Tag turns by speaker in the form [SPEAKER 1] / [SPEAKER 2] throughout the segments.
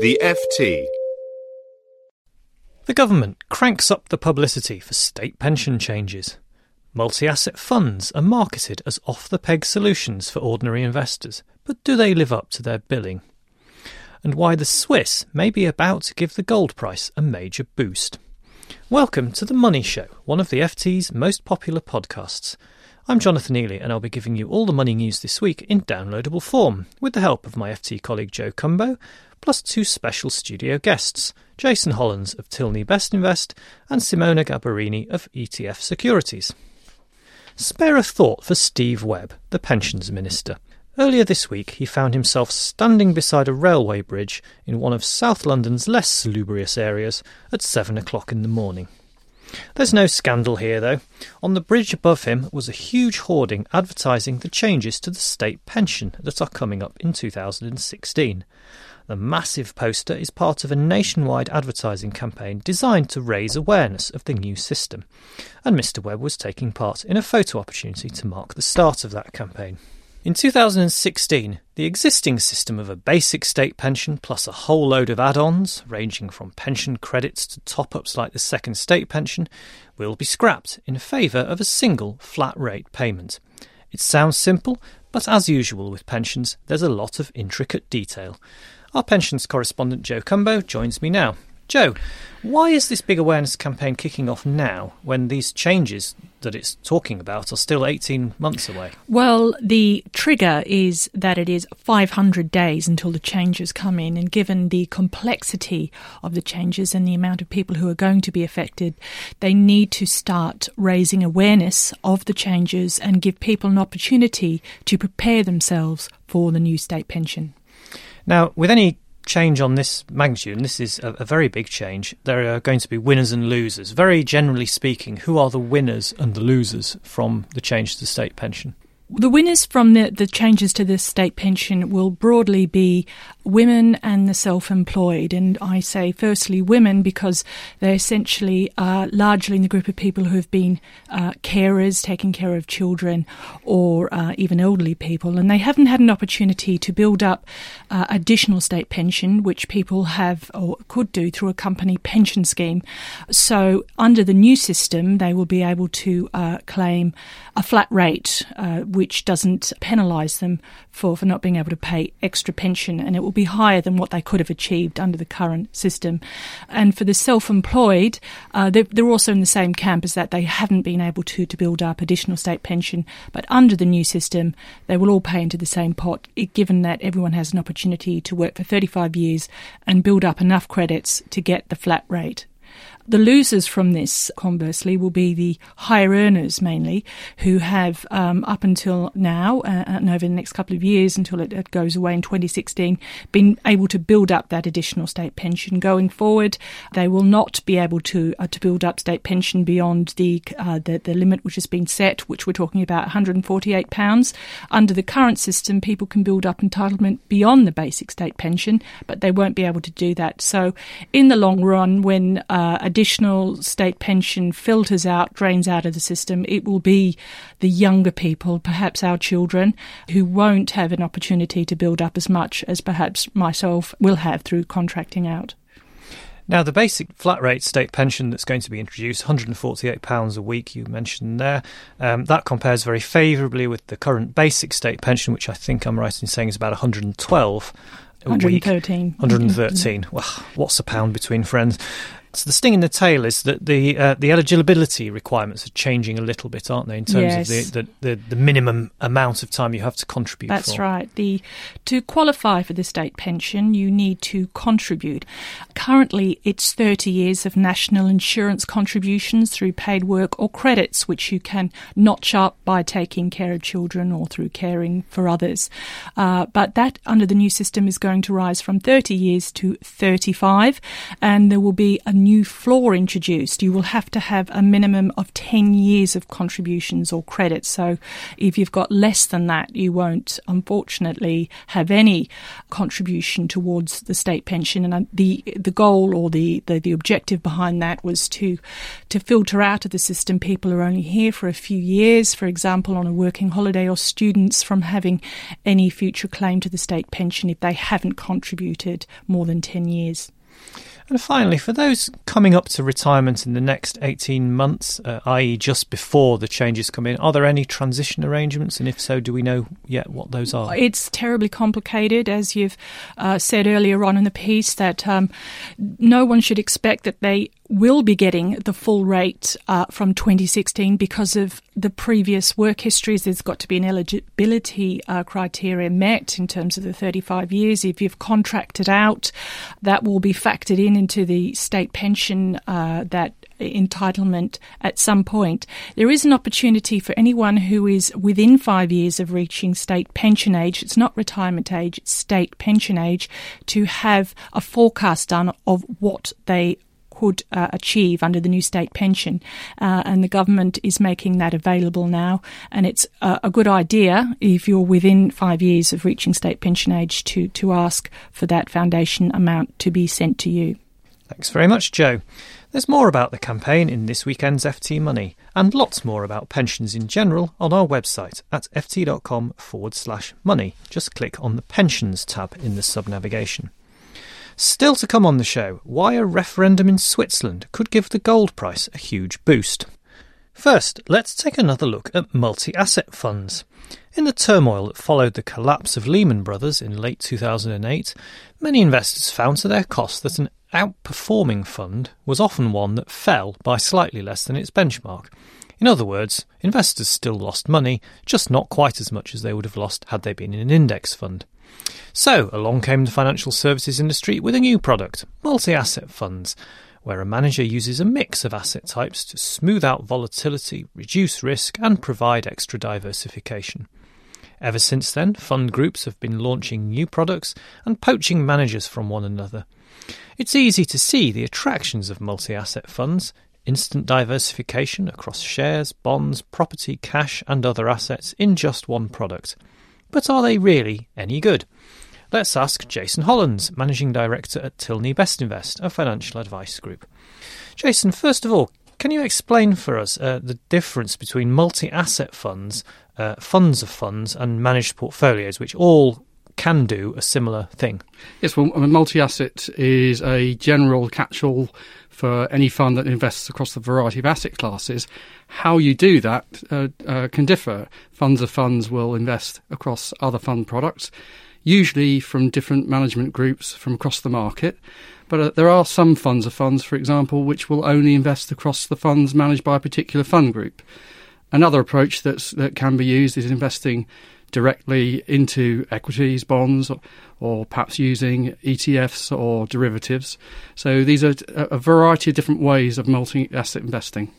[SPEAKER 1] The FT.
[SPEAKER 2] The government cranks up the publicity for state pension changes. Multi asset funds are marketed as off the peg solutions for ordinary investors, but do they live up to their billing? And why the Swiss may be about to give the gold price a major boost. Welcome to The Money Show, one of the FT's most popular podcasts. I'm Jonathan Eley, and I'll be giving you all the money news this week in downloadable form, with the help of my FT colleague Joe Cumbo, plus two special studio guests Jason Hollands of Tilney Bestinvest and Simona Gambarini of ETF Securities. Spare a thought for Steve Webb, the Pensions Minister. Earlier this week, he found himself standing beside a railway bridge in one of South London's less salubrious areas at seven o'clock in the morning. There's no scandal here, though. On the bridge above him was a huge hoarding advertising the changes to the state pension that are coming up in 2016. The massive poster is part of a nationwide advertising campaign designed to raise awareness of the new system, and Mr. Webb was taking part in a photo opportunity to mark the start of that campaign. In 2016, the existing system of a basic state pension plus a whole load of add ons, ranging from pension credits to top ups like the second state pension, will be scrapped in favour of a single flat rate payment. It sounds simple, but as usual with pensions, there's a lot of intricate detail. Our pensions correspondent Joe Cumbo joins me now. Joe, why is this big awareness campaign kicking off now when these changes that it's talking about are still 18 months away?
[SPEAKER 3] Well, the trigger is that it is 500 days until the changes come in, and given the complexity of the changes and the amount of people who are going to be affected, they need to start raising awareness of the changes and give people an opportunity to prepare themselves for the new state pension.
[SPEAKER 2] Now, with any change on this magnitude, and this is a, a, very big change, there are going to be winners and losers. Very generally speaking, who are the winners and the losers from the change to the state pension?
[SPEAKER 3] The winners from the, the changes to the state pension will broadly be women and the self employed. And I say, firstly, women because they essentially are largely in the group of people who have been uh, carers, taking care of children, or uh, even elderly people. And they haven't had an opportunity to build up uh, additional state pension, which people have or could do through a company pension scheme. So, under the new system, they will be able to uh, claim a flat rate uh, which doesn't penalise them for, for not being able to pay extra pension, and it will be higher than what they could have achieved under the current system. And for the self employed, uh, they're, they're, also in the same camp as that they haven't been able to, to build up additional state pension, but under the new system, they will all pay into the same pot, given that everyone has an opportunity to work for 35 years and build up enough credits to get the flat rate. The losers from this, conversely, will be the higher earners mainly, who have um, up until now uh, and over the next couple of years until it, it, goes away in 2016, been able to build up that additional state pension. Going forward, they will not be able to uh, to build up state pension beyond the, uh, the the limit which has been set, which we're talking about 148 pounds. Under the current system, people can build up entitlement beyond the basic state pension, but they won't be able to do that. So, in the long run, when uh, additional state pension filters out, drains out of the system, it will be the younger people, perhaps our children, who won't have an opportunity to build up as much as perhaps myself will have through contracting out.
[SPEAKER 2] Now, the basic flat rate state pension that's going to be introduced, £148 a week, you mentioned there, um, that compares very favourably with the current basic state pension, which I think I'm right in saying is about 112 a
[SPEAKER 3] 113.
[SPEAKER 2] week. 113. Well, what's a pound between friends? So the sting in the tail is that the uh, the eligibility requirements are changing a little bit, aren't they, in terms
[SPEAKER 3] Yes.
[SPEAKER 2] of the, the, the, the minimum amount of time you have to contribute
[SPEAKER 3] That's
[SPEAKER 2] for.
[SPEAKER 3] right. The to qualify for the state pension, you need to contribute. Currently, it's 30 years of national insurance contributions through paid work or credits, which you can notch up by taking care of children or through caring for others. Uh, but that, under the new system, is going to rise from 30 years to 35, and there will be a new floor introduced. You will have to have a minimum of 10 years of contributions or credits. So if you've got less than that, you won't, unfortunately, have any contribution towards the state pension. And uh, the the goal or the, the, the objective behind that was to to filter out of the system people who are only here for a few years, for example, on a working holiday, or students from having any future claim to the state pension if they haven't contributed more than 10 years.
[SPEAKER 2] And finally, for those coming up to retirement in the next 18 months, uh, i.e., just before the changes come in, are there any transition arrangements? And if so, do we know yet what those are?
[SPEAKER 3] It's terribly complicated, as you've uh, said earlier on in the piece, that um, no one should expect that they will be getting the full rate uh, from 2016 because of the previous work histories. There's got to be an eligibility uh, criteria met in terms of the 35 years. If you've contracted out, that will be factored in into the state pension uh, that entitlement at some point. There is an opportunity for anyone who is within five years of reaching state pension age, it's not retirement age, it's state pension age, to have a forecast done of what they could uh, achieve under the new state pension. Uh, and the government is making that available now. And it's a good idea if you're within five years of reaching state pension age to, to ask for that foundation amount to be sent to you.
[SPEAKER 2] Thanks very much, Joe. There's more about the campaign in this weekend's FT Money, and lots more about pensions in general on our website at ft.com forward slash money. Just click on the Pensions tab in the sub navigation. Still to come on the show, why a referendum in Switzerland could give the gold price a huge boost. First, let's take another look at multi asset funds. In the turmoil that followed the collapse of Lehman Brothers in late 2008, many investors found to their cost that an outperforming fund was often one that fell by slightly less than its benchmark. In other words, investors still lost money, just not quite as much as they would have lost had they been in an index fund. So, along came the financial services industry with a new product, multi asset funds, where a manager uses a mix of asset types to smooth out volatility, reduce risk, and provide extra diversification. Ever since then, fund groups have been launching new products and poaching managers from one another. It's easy to see the attractions of multi asset funds instant diversification across shares, bonds, property, cash, and other assets in just one product. But are they really any good? Let's ask Jason Hollands, Managing Director at Tilney Bestinvest, a financial advice group. Jason, first of all, can you explain for us uh, the difference between multi asset funds, uh, funds of funds, and managed portfolios, which all can do a similar thing?
[SPEAKER 4] Yes, well, I multi-asset is a general catch-all for any fund that invests across a variety of asset classes. How you do that uh, uh, can differ. Funds of funds will invest across other fund products, usually from different management groups from across the market. But uh, there are some funds of funds, for example, which will only invest across the funds managed by a particular fund group. Another approach that's, that can be used is investing directly into equities, bonds, or, or perhaps using ETFs or derivatives. So these are a, variety of different ways of multi asset investing.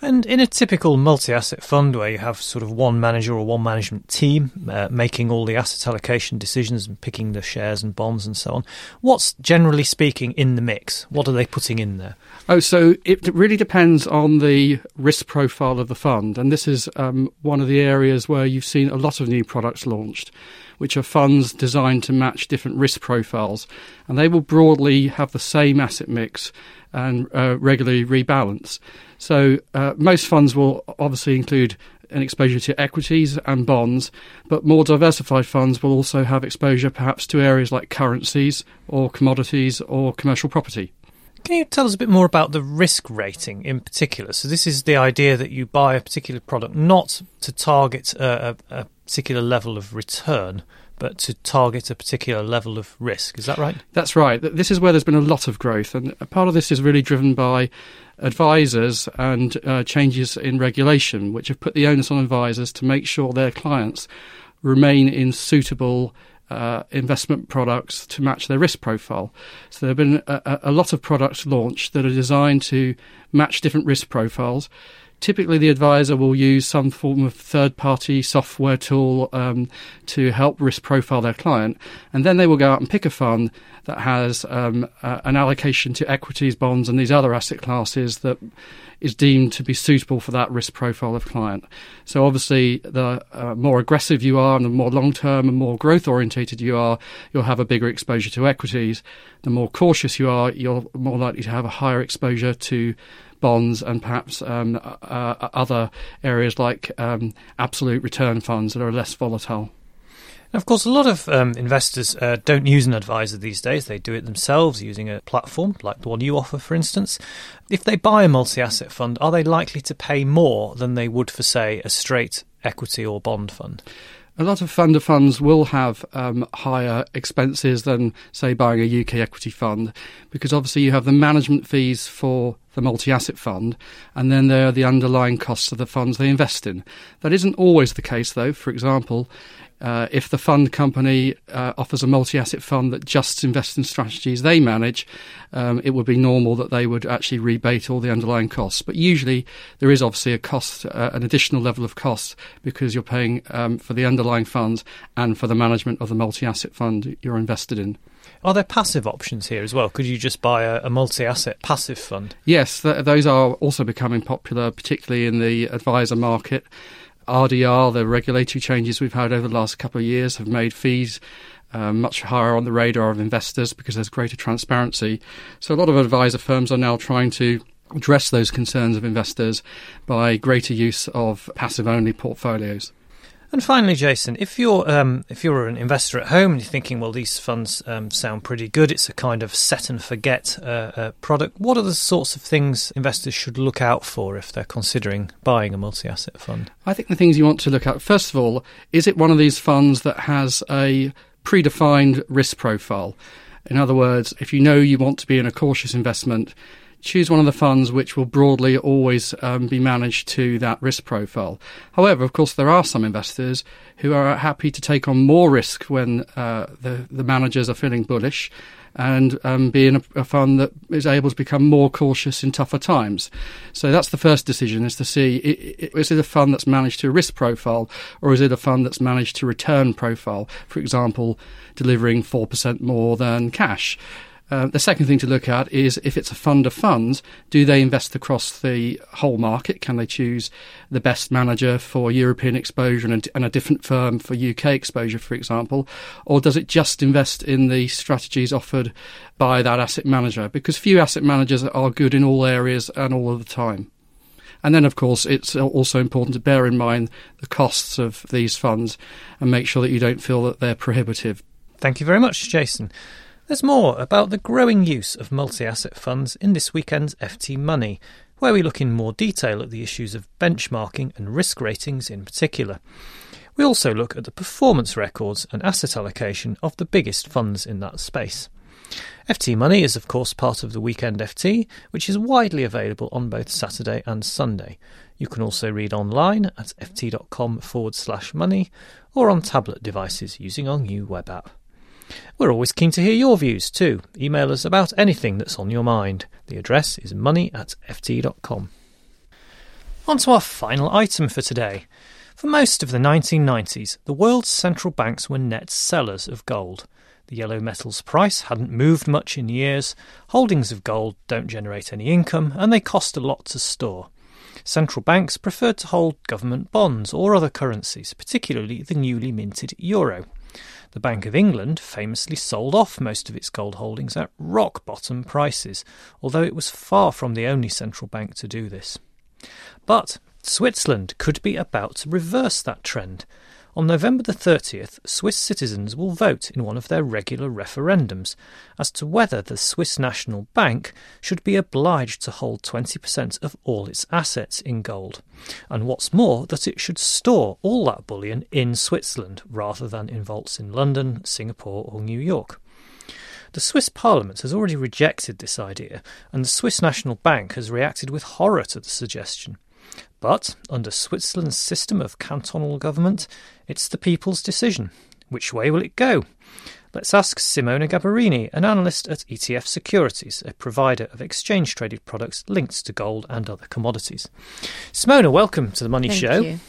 [SPEAKER 2] And in a typical multi asset fund where you have sort of one manager or one management team uh, making all the asset allocation decisions and picking the shares and bonds and so on, what's generally speaking in the mix? What are they putting in there?
[SPEAKER 4] Oh, so it really depends on the risk profile of the fund. And this is um, one of the areas where you've seen a lot of new products launched, which are funds designed to match different risk profiles. And they will broadly have the same asset mix and uh, regularly rebalance. So uh, most funds will obviously include an exposure to equities and bonds, but more diversified funds will also have exposure perhaps to areas like currencies or commodities or commercial property.
[SPEAKER 2] Can you tell us a bit more about the risk rating in particular? So, this is the idea that you buy a particular product not to target a, a, a particular level of return, but to target a particular level of risk. Is that right?
[SPEAKER 4] That's right. This is where there's been a lot of growth, and part of this is really driven by advisors and uh, changes in regulation, which have put the onus on advisors to make sure their clients remain in suitable uh, investment products to match their risk profile. So there have been a, a, lot of products launched that are designed to match different risk profiles. Typically, the advisor will use some form of third party software tool um, to help risk profile their client. And then they will go out and pick a fund that has um, uh, an allocation to equities, bonds, and these other asset classes that is deemed to be suitable for that risk profile of client. So obviously, the uh, more aggressive you are and the more long term and more growth orientated you are, you'll have a bigger exposure to equities. The more cautious you are, you're more likely to have a higher exposure to bonds and perhaps um, uh, uh other areas like um, absolute return funds that are less volatile.
[SPEAKER 2] Of course, a lot of um, investors uh, don't use an advisor these days. They do it themselves using a platform like the one you offer, for instance. If they buy a multi asset fund, are they likely to pay more than they would for, say, a straight equity or bond fund?
[SPEAKER 4] A lot of fund of funds will have um, higher expenses than, say, buying a UK equity fund, because obviously you have the management fees for the multi asset fund, and then there are the underlying costs of the funds they invest in. That isn't always the case, though. For example, uh, if the fund company uh, offers a multi-asset fund that just invests in strategies they manage, um, it would be normal that they would actually rebate all the underlying costs. But usually there is obviously a cost, uh, an additional level of cost because you're paying um, for the underlying funds and for the management of the multi-asset fund you're invested in.
[SPEAKER 2] Are there passive options here as well? Could you just buy a, a multi-asset passive fund?
[SPEAKER 4] Yes, th- those are also becoming popular, particularly in the advisor market. RDR, the regulatory changes we've had over the last couple of years, have made fees um, much higher on the radar of investors because there's greater transparency. So a lot of advisor firms are now trying to address those concerns of investors by greater use of passive only portfolios.
[SPEAKER 2] And finally, Jason, if you're um, if you're an investor at home and you're thinking, well, these funds um, sound pretty good, it's a kind of set and forget uh, uh, product. What are the sorts of things investors should look out for if they're considering buying a multi-asset fund?
[SPEAKER 4] I think the things you want to look at first of all is it one of these funds that has a predefined risk profile. In other words, if you know you want to be in a cautious investment, choose one of the funds which will broadly always um, be managed to that risk profile. However, of course, there are some investors who are happy to take on more risk when uh, the, the managers are feeling bullish and um, be in a, a, fund that is able to become more cautious in tougher times. So that's the first decision: is to see is it a fund that's managed to risk profile, or is it a fund that's managed to return profile? For example, delivering four percent more than cash. Uh, the second thing to look at is if it's a fund of funds, do they invest across the whole market? Can they choose the best manager for European exposure and and a different firm for UK exposure, for example? Or does it just invest in the strategies offered by that asset manager? Because few asset managers are good in all areas and all of the time. And then, of course, it's also important to bear in mind the costs of these funds and make sure that you don't feel that they're prohibitive.
[SPEAKER 2] Thank you very much, Jason. There's more about the growing use of multi asset funds in this weekend's FT Money, where we look in more detail at the issues of benchmarking and risk ratings in particular. We also look at the performance records and asset allocation of the biggest funds in that space. FT Money is, of course, part of the Weekend FT, which is widely available on both Saturday and Sunday. You can also read online at ft.com forward slash money or on tablet devices using our new web app. We're always keen to hear your views too. Email us about anything that's on your mind. The address is money at ft.com. On to our final item for today. For most of the 1990s, the world's central banks were net sellers of gold. The yellow metal's price hadn't moved much in years, holdings of gold don't generate any income, and they cost a lot to store. Central banks preferred to hold government bonds or other currencies, particularly the newly minted euro. The Bank of England famously sold off most of its gold holdings at rock bottom prices, although it was far from the only central bank to do this. But Switzerland could be about to reverse that trend. On November the 30th, Swiss citizens will vote in one of their regular referendums as to whether the Swiss National Bank should be obliged to hold 20% of all its assets in gold. And what's more, that it should store all that bullion in Switzerland rather than in vaults in London, Singapore, or New York. The Swiss Parliament has already rejected this idea, and the Swiss National Bank has reacted with horror to the suggestion. But under Switzerland's system of cantonal government, it's the people's decision. Which way will it go? Let's ask Simona Gambarini, an analyst at ETF Securities, a provider of exchange traded products linked to gold and other commodities. Simona, welcome to the Money
[SPEAKER 5] Thank
[SPEAKER 2] Show.
[SPEAKER 5] you.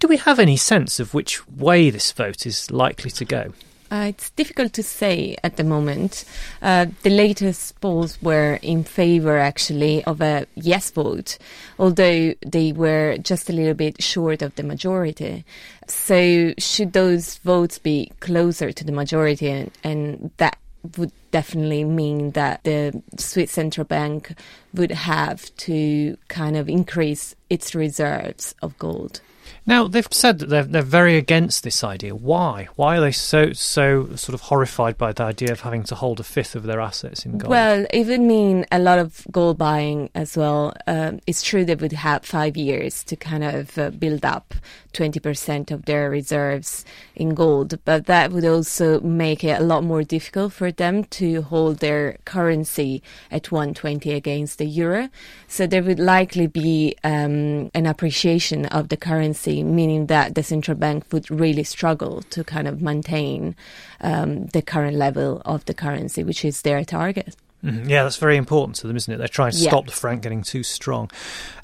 [SPEAKER 2] Do we have any sense of which way this vote is likely to go?
[SPEAKER 5] Uh, it's difficult to say at the moment. Uh, the latest polls were in favor, actually, of a yes vote, although they were just a little bit short of the majority. So, should those votes be closer to the majority, and, and that would definitely mean that the Swiss central bank would have to kind of increase its reserves of gold.
[SPEAKER 2] Now they've said that they're they're very against this idea. Why? Why are they so so sort of horrified by the idea of having to hold a fifth of their assets in gold?
[SPEAKER 5] Well, it would mean a lot of gold buying as well. Um, it's true they would have five years to kind of uh, build up 20% of their reserves in gold, but that would also make it a lot more difficult for them to hold their currency at 120 against the euro. So there would likely be um, an appreciation of the currency, meaning that the central bank would really struggle to kind of maintain um, the current level of the currency, which is their target.
[SPEAKER 2] Mhm. Yeah, that's very important to them, isn't it? They're trying to
[SPEAKER 5] Yeah.
[SPEAKER 2] stop the franc getting too strong.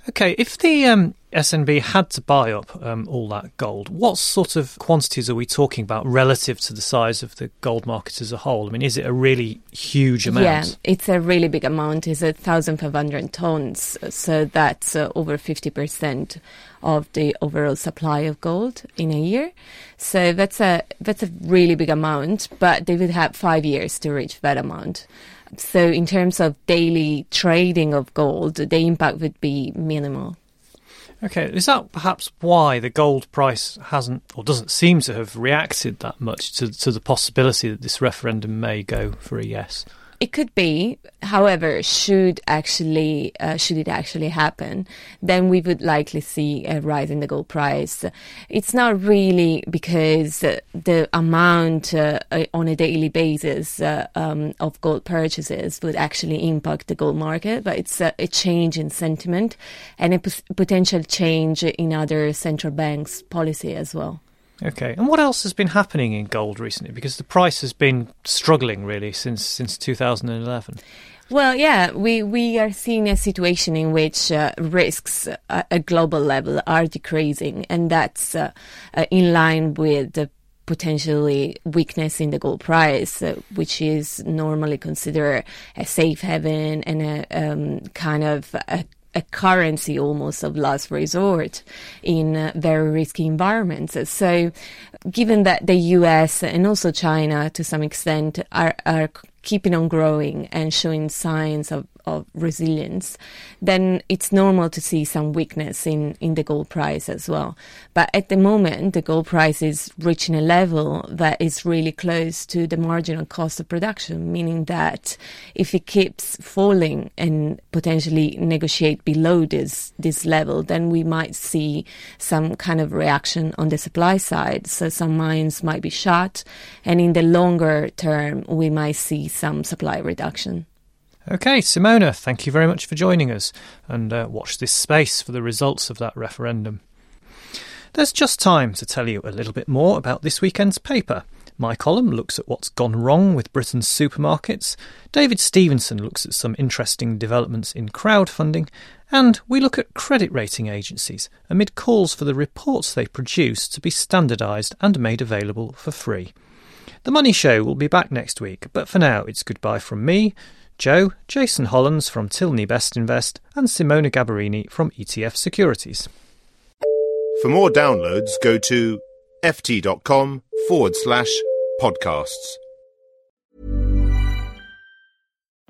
[SPEAKER 2] Okay, if the um, SNB had to buy up um, all that gold, what sort of quantities are we talking about relative to the size of the gold market as a whole? I mean, is it a really huge amount?
[SPEAKER 5] Yeah, it's a really big amount. It's a thousand five hundred tons, so that's uh, over fifty percent of the overall supply of gold in a year. So that's a that's a really big amount. But they would have five years to reach that amount. So in terms of daily trading of gold, the impact would be minimal.
[SPEAKER 2] Okay, is that perhaps why the gold price hasn't or doesn't seem to have reacted that much to, to the possibility that this referendum may go for a yes?
[SPEAKER 5] It could be, however, should actually uh, should it actually happen, then we would likely see a rise in the gold price. It's not really because uh, the amount uh, uh, on a daily basis uh, um, of gold purchases would actually impact the gold market, but it's a, a change in sentiment and a potential change in other central banks' policy as well.
[SPEAKER 2] Okay, and what else has been happening in gold recently? Because the price has been struggling really since since 2011.
[SPEAKER 5] Well, yeah, we, we are seeing a situation in which uh, risks at a global level are decreasing, and that's uh, uh, in line with the potentially weakness in the gold price, uh, which is normally considered a safe haven and a um, kind of a a currency almost of last resort in very risky environments. So, given that the US and also China to some extent are, are keeping on growing and showing signs of, of resilience, then it's normal to see some weakness in, in the gold price as well. But at the moment, the gold price is reaching a level that is really close to the marginal cost of production, meaning that if it keeps falling and potentially negotiate below this, this level, then we might see some kind of reaction on the supply side. So some mines might be shut, and in the longer term, we might see some supply reduction.
[SPEAKER 2] Okay, Simona, thank you very much for joining us, and uh, watch this space for the results of that referendum. There's just time to tell you a little bit more about this weekend's paper. My column looks at what's gone wrong with Britain's supermarkets. David Stevenson looks at some interesting developments in crowdfunding. And we look at credit rating agencies amid calls for the reports they produce to be standardised and made available for free. The Money Show will be back next week, but for now it's goodbye from me, Joe, Jason Hollands from Tilney Bestinvest, and Simona Gambarini from ETF Securities.
[SPEAKER 1] For more downloads, go to ft.com forward slash podcasts.